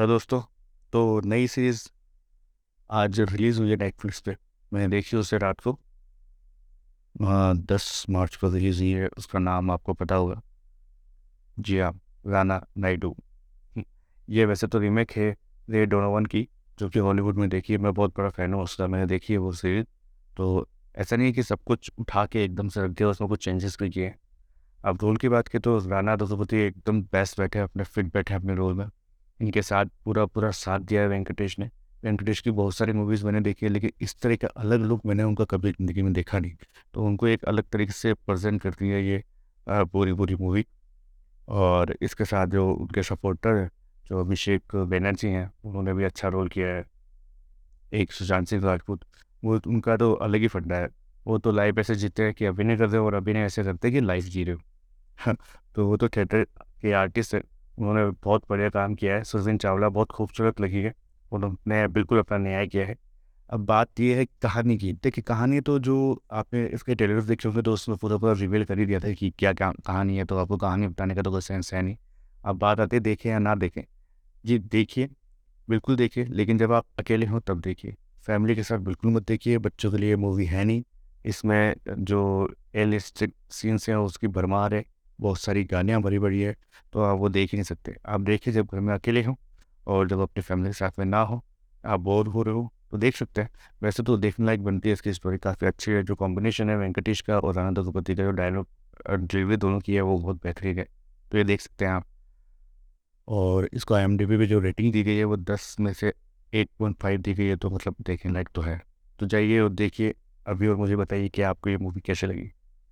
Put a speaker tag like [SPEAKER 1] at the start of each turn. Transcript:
[SPEAKER 1] Hello दोस्तों तो नई सीरीज़ आज रिलीज़ हुई है नेटफ्लिक्स पे। मैंने देखी उसे रात को। दस मार्च को रिलीज़ हुई है, उसका नाम आपको पता होगा। जी हाँ राना नायडू। ये वैसे तो रीमेक है रे डोनोवन की, जो कि हॉलीवुड में देखी है। मैं बहुत बड़ा फ़ैन हूँ, उसका मैंने देखी है वो सीरीज़ तो ऐसा नहीं है कि सब कुछ उठा के एकदम से रख दिया उसमें कुछ चेंजेस भी किए अब रोल की बात करें तो राना दसोपति एकदम बेस्ट बैठे अपने फिट बैठे अपने रोल में। इनके साथ पूरा पूरा साथ दिया है वेंकटेश ने। वेंकटेश की बहुत सारी मूवीज़ मैंने देखी है, लेकिन इस तरह का अलग लुक मैंने उनका कभी ज़िंदगी में देखा नहीं। तो उनको एक अलग तरीके से प्रेजेंट करती है ये पूरी पूरी मूवी और इसके साथ जो उनके सपोर्टर हैं, जो अभिषेक बैनर्जी हैं, उन्होंने भी अच्छा रोल किया है। एक सुशांत सिंह राजपूत, वो उनका तो अलग ही फंडा है। वो तो लाइफ ऐसे जीते हैं कि अभिनय कर रहे हो और अभिनय ऐसे करते हैं कि लाइफ जी रहे हो। तो वो तो थिएटर के आर्टिस्ट है। उन्होंने बहुत बढ़िया काम किया है। सुरजीन चावला, बहुत खूबसूरत लगी है उन्होंने बिल्कुल अपना न्याय किया है। अब बात ये है कहानी की, देखिए कहानी तो जो आपने इसके टेलर देखे होंगे तो उसमें पूरा पूरा रिवील कर ही दिया था कि क्या क्या कहानी है तो आपको कहानी बताने का तो कोई सेंस है नहीं। अब बात आती है देखें या ना देखें। जी देखिए, बिल्कुल देखिए, लेकिन जब आप अकेले हों तब देखिए। फैमिली के साथ बिल्कुल मत देखिए, बच्चों के लिए मूवी है नहीं। इसमें जो एलिस्टिक सीन्स हैं उसकी भरमार है। बहुत सारी गालियाँ भरी भरी है तो आप वो देख ही नहीं सकते। आप देखिए जब घर में अकेले हों और जब अपनी फैमिली के साथ में ना हो, आप बोर हो रहे हो तो देख सकते हैं। वैसे तो देखने लायक बनती है इसकी स्टोरी काफ़ी अच्छी है, जो कॉम्बिनेशन है वेंकटेश का और राणा दगुपति का, जो डायलॉग डिलीवरी दोनों की है, वो बहुत बेहतरीन है। तो ये देख सकते हैं आप। और इसको आई एम डी पे जो रेटिंग दी गई है, वो दस में से एट पॉइंट फाइव दी गई है तो मतलब देखने लायक तो है। तो जाइए और देखिए, अभी और मुझे बताइए कि आपको ये मूवी कैसे लगी।